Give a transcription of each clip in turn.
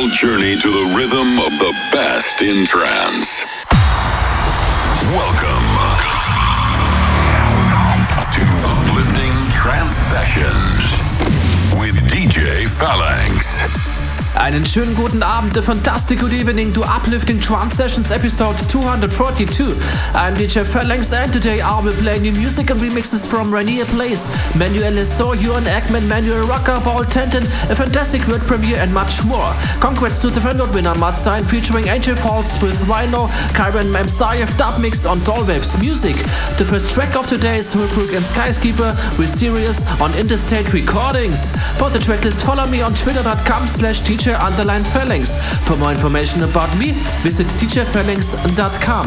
unforgettable journey to the rhythm of the best in trance. Welcome to Uplifting Trance Sessions with DJ Phalanx. Einen schönen guten Abend, a fantastic good evening to Uplifting Trance Sessions episode 242. I'm DJ Phalanx and today I will play new music and remixes from Rene Ablaze, Manuel le Saux, Johan Ekman, Manuel Rocca, Paul Denton, a fantastic world premiere and much more. Congrats to the Fan Vote winner Mart Sine featuring Angel Falls with Why Now, Kyron Mamsayev dub mix on Soulwaves Music. The first track of today is Holbrook and Skykeeper with Sirius on Interstate Recordings. For the tracklist follow me on twitter.com slash DJ underline Phalanx. For more information about me, visit djphalanx.com.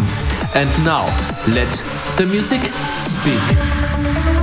And now, let the music speak.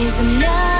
is enough.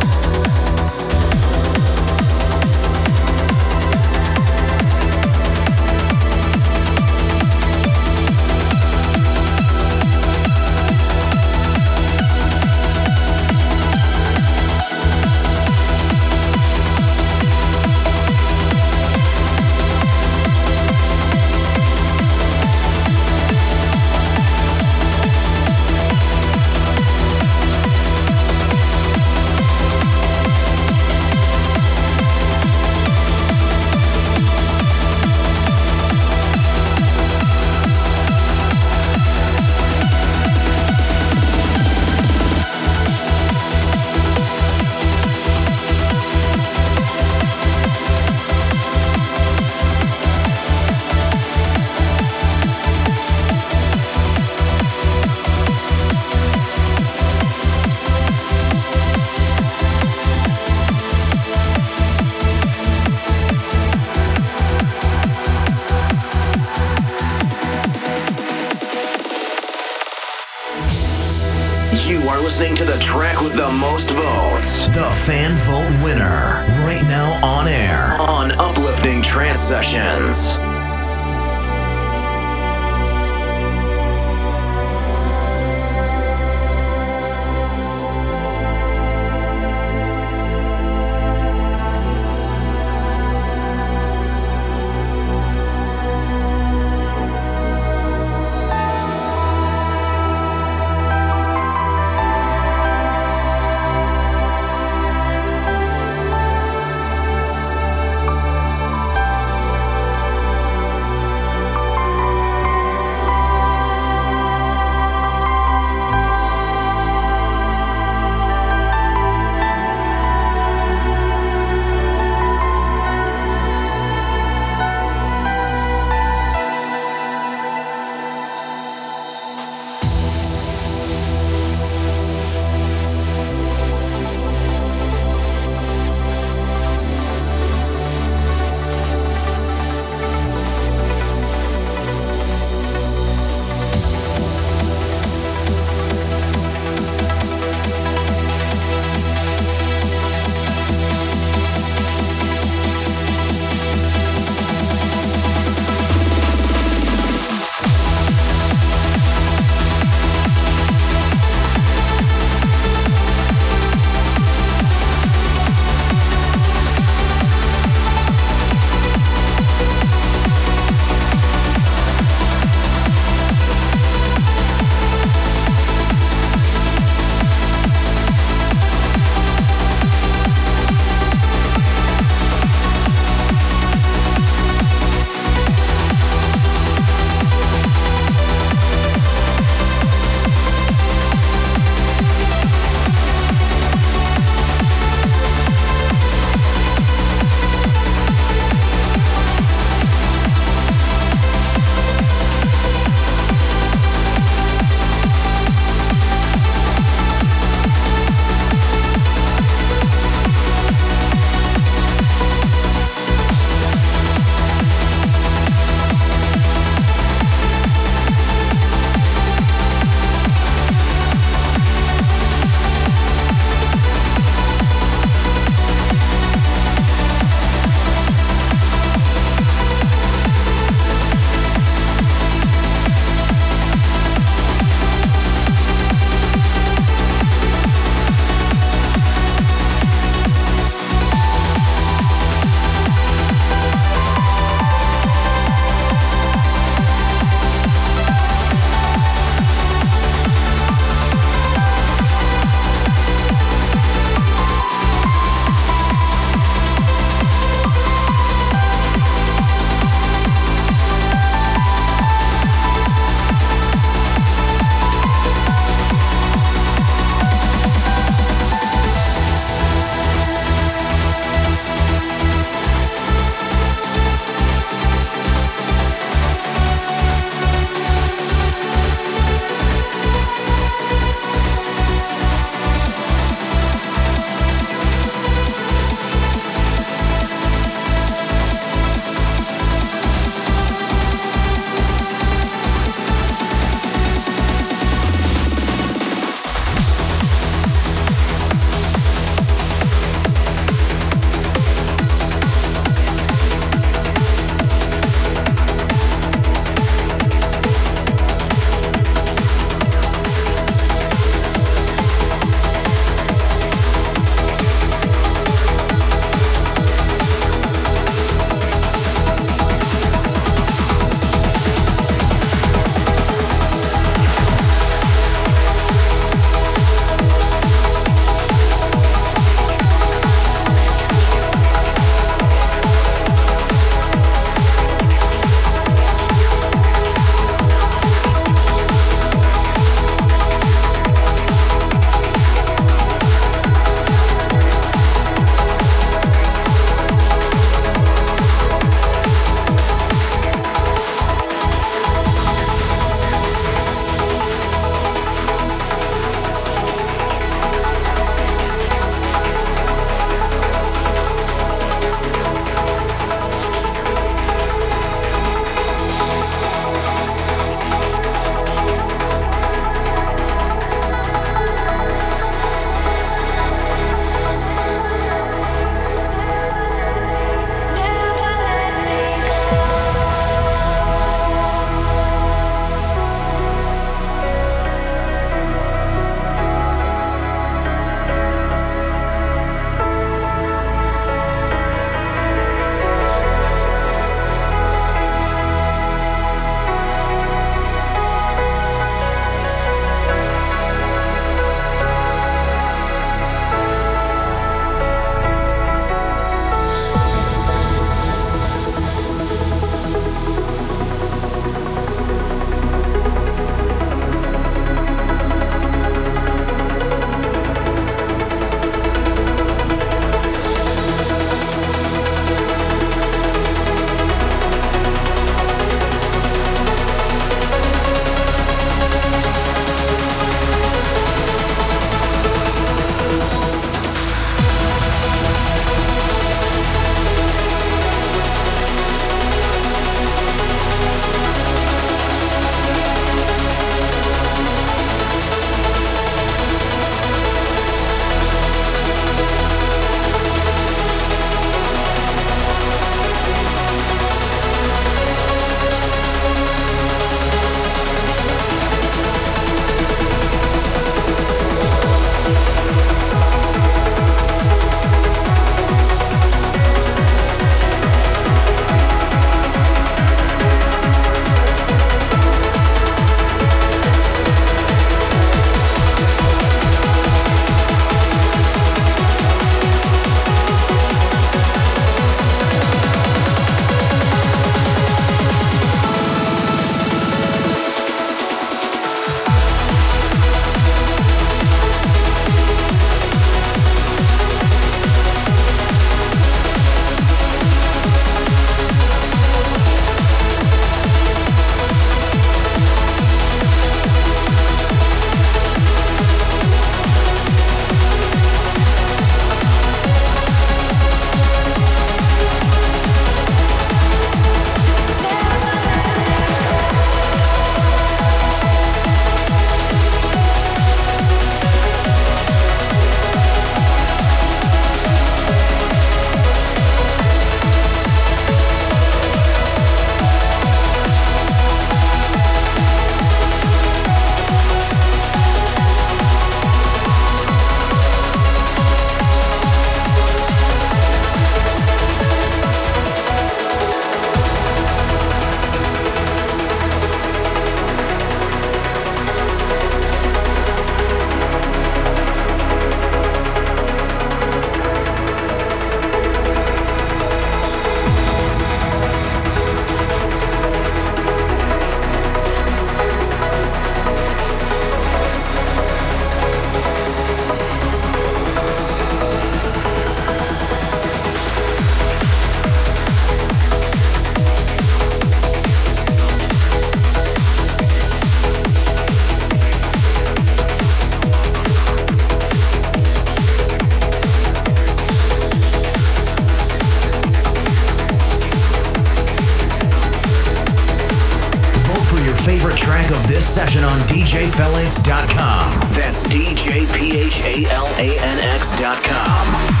Session on DJPhalanx.com. That's DJPhalanx.com.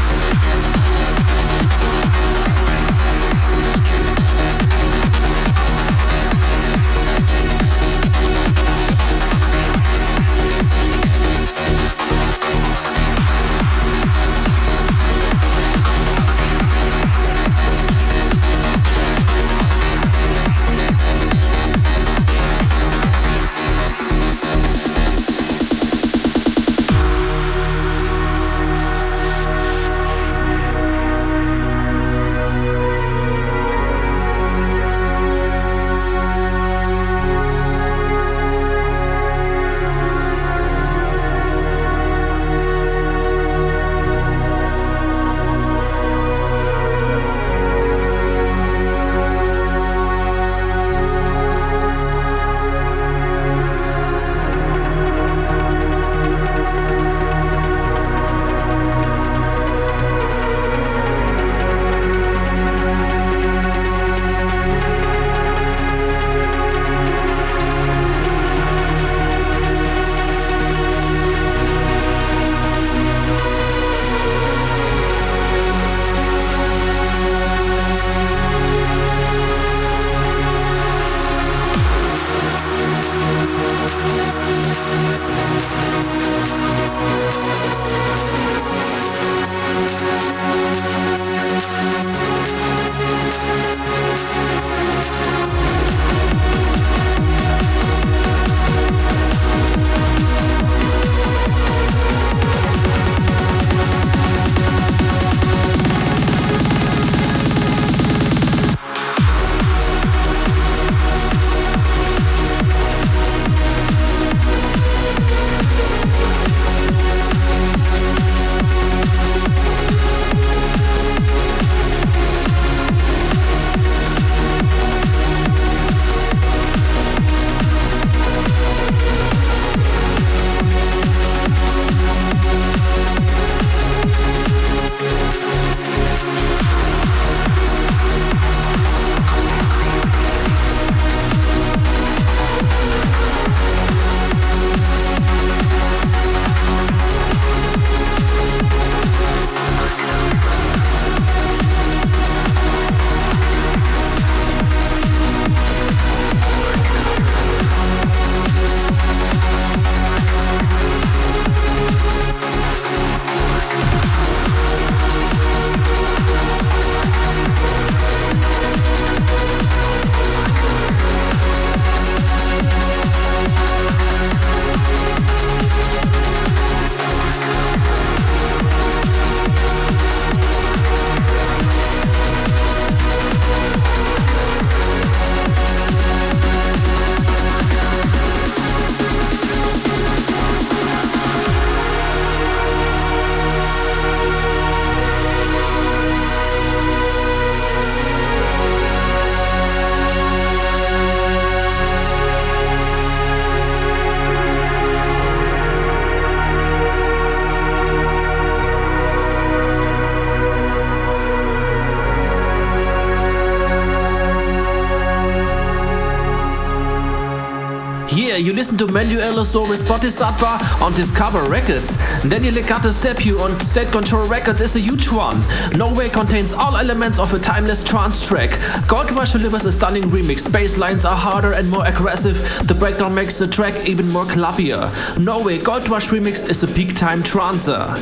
to Manuel with Bodhisattva on Discover Records. Daniel Legato's debut on State Control Records is a huge one. Norway contains all elements of a timeless trance track. Gold Rush delivers a stunning remix. Bass lines are harder and more aggressive. The breakdown makes the track even more clubbier. Norway Gold Rush remix is a peak time trancer.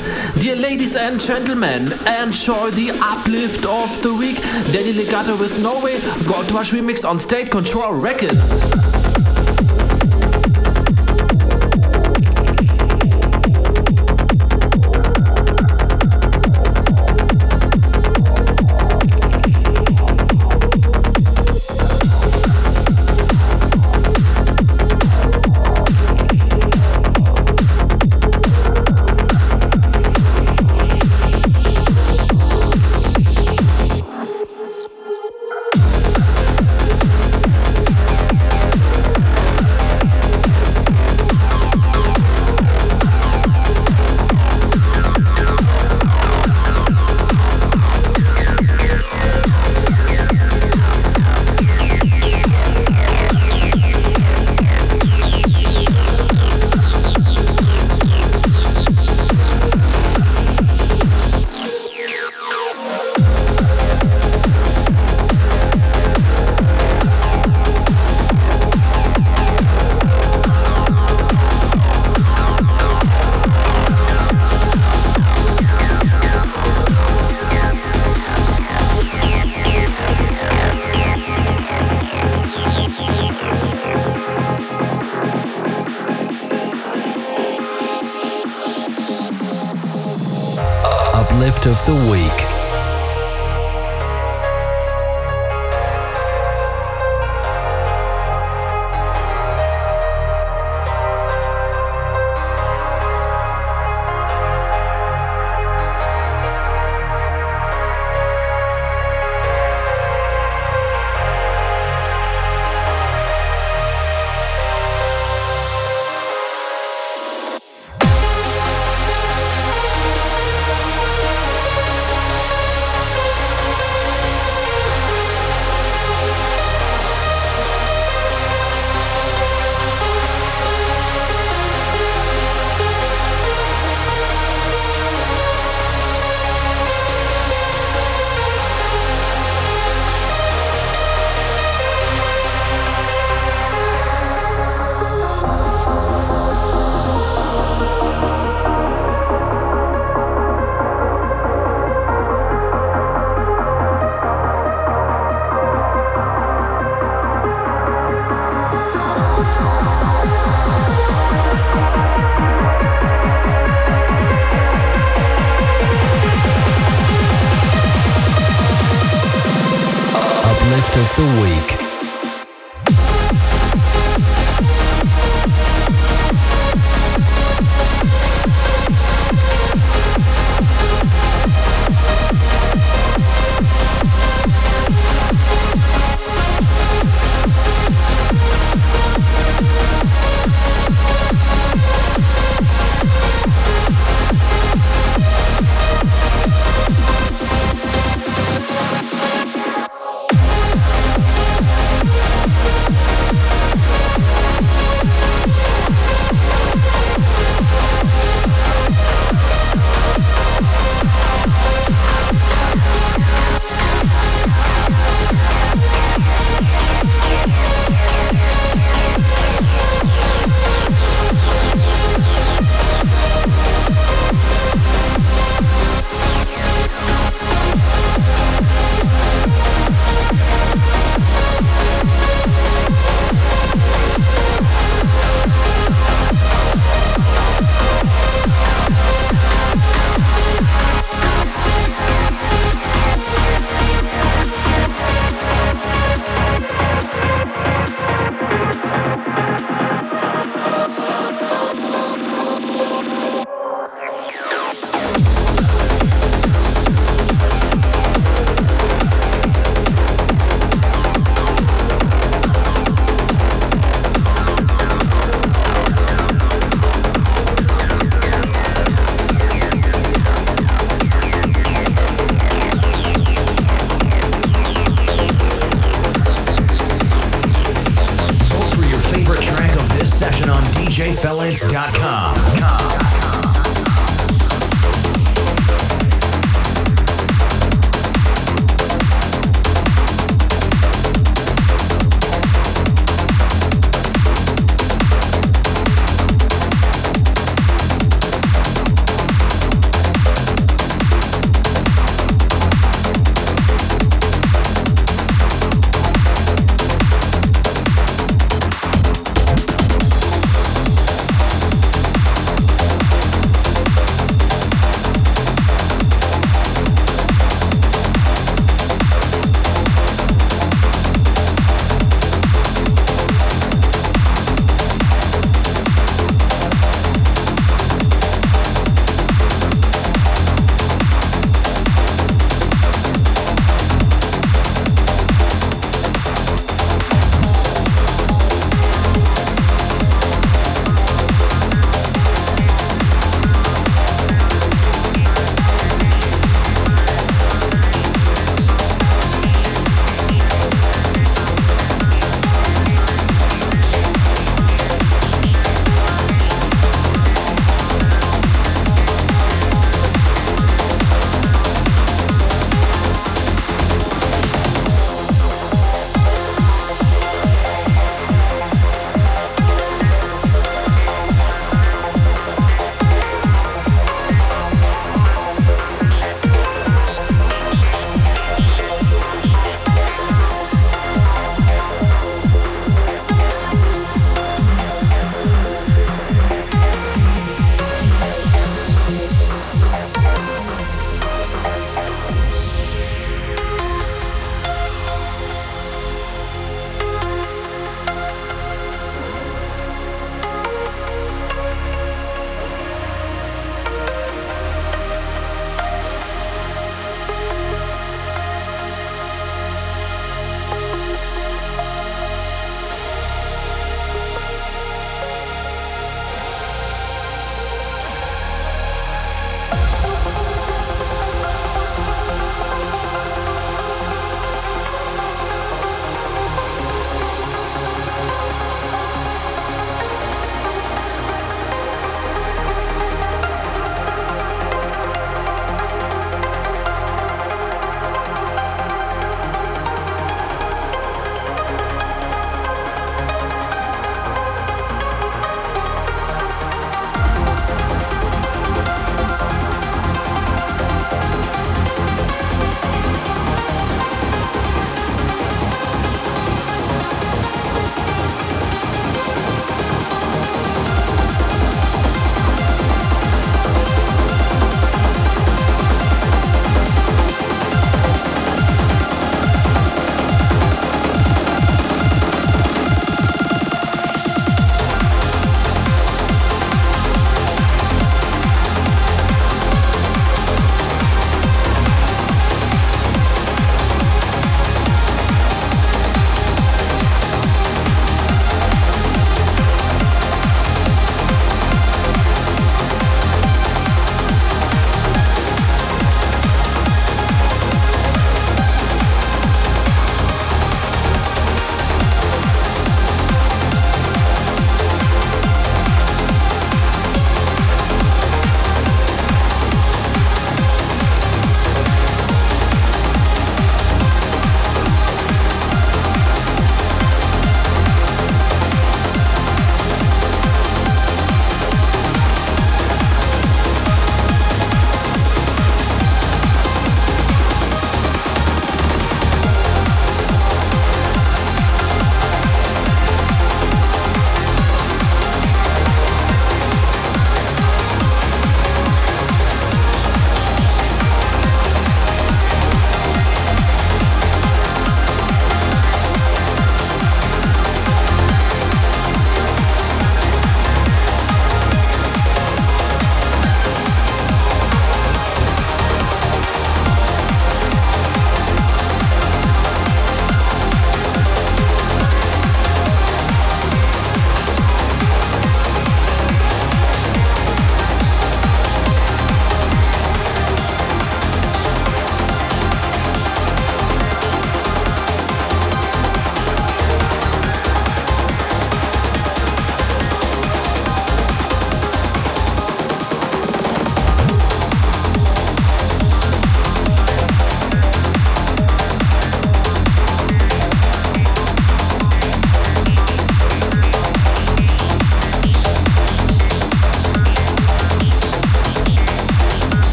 Dear ladies and gentlemen, enjoy the uplift of the week. Danny Legato with Norway Gold Rush remix on State Control Records.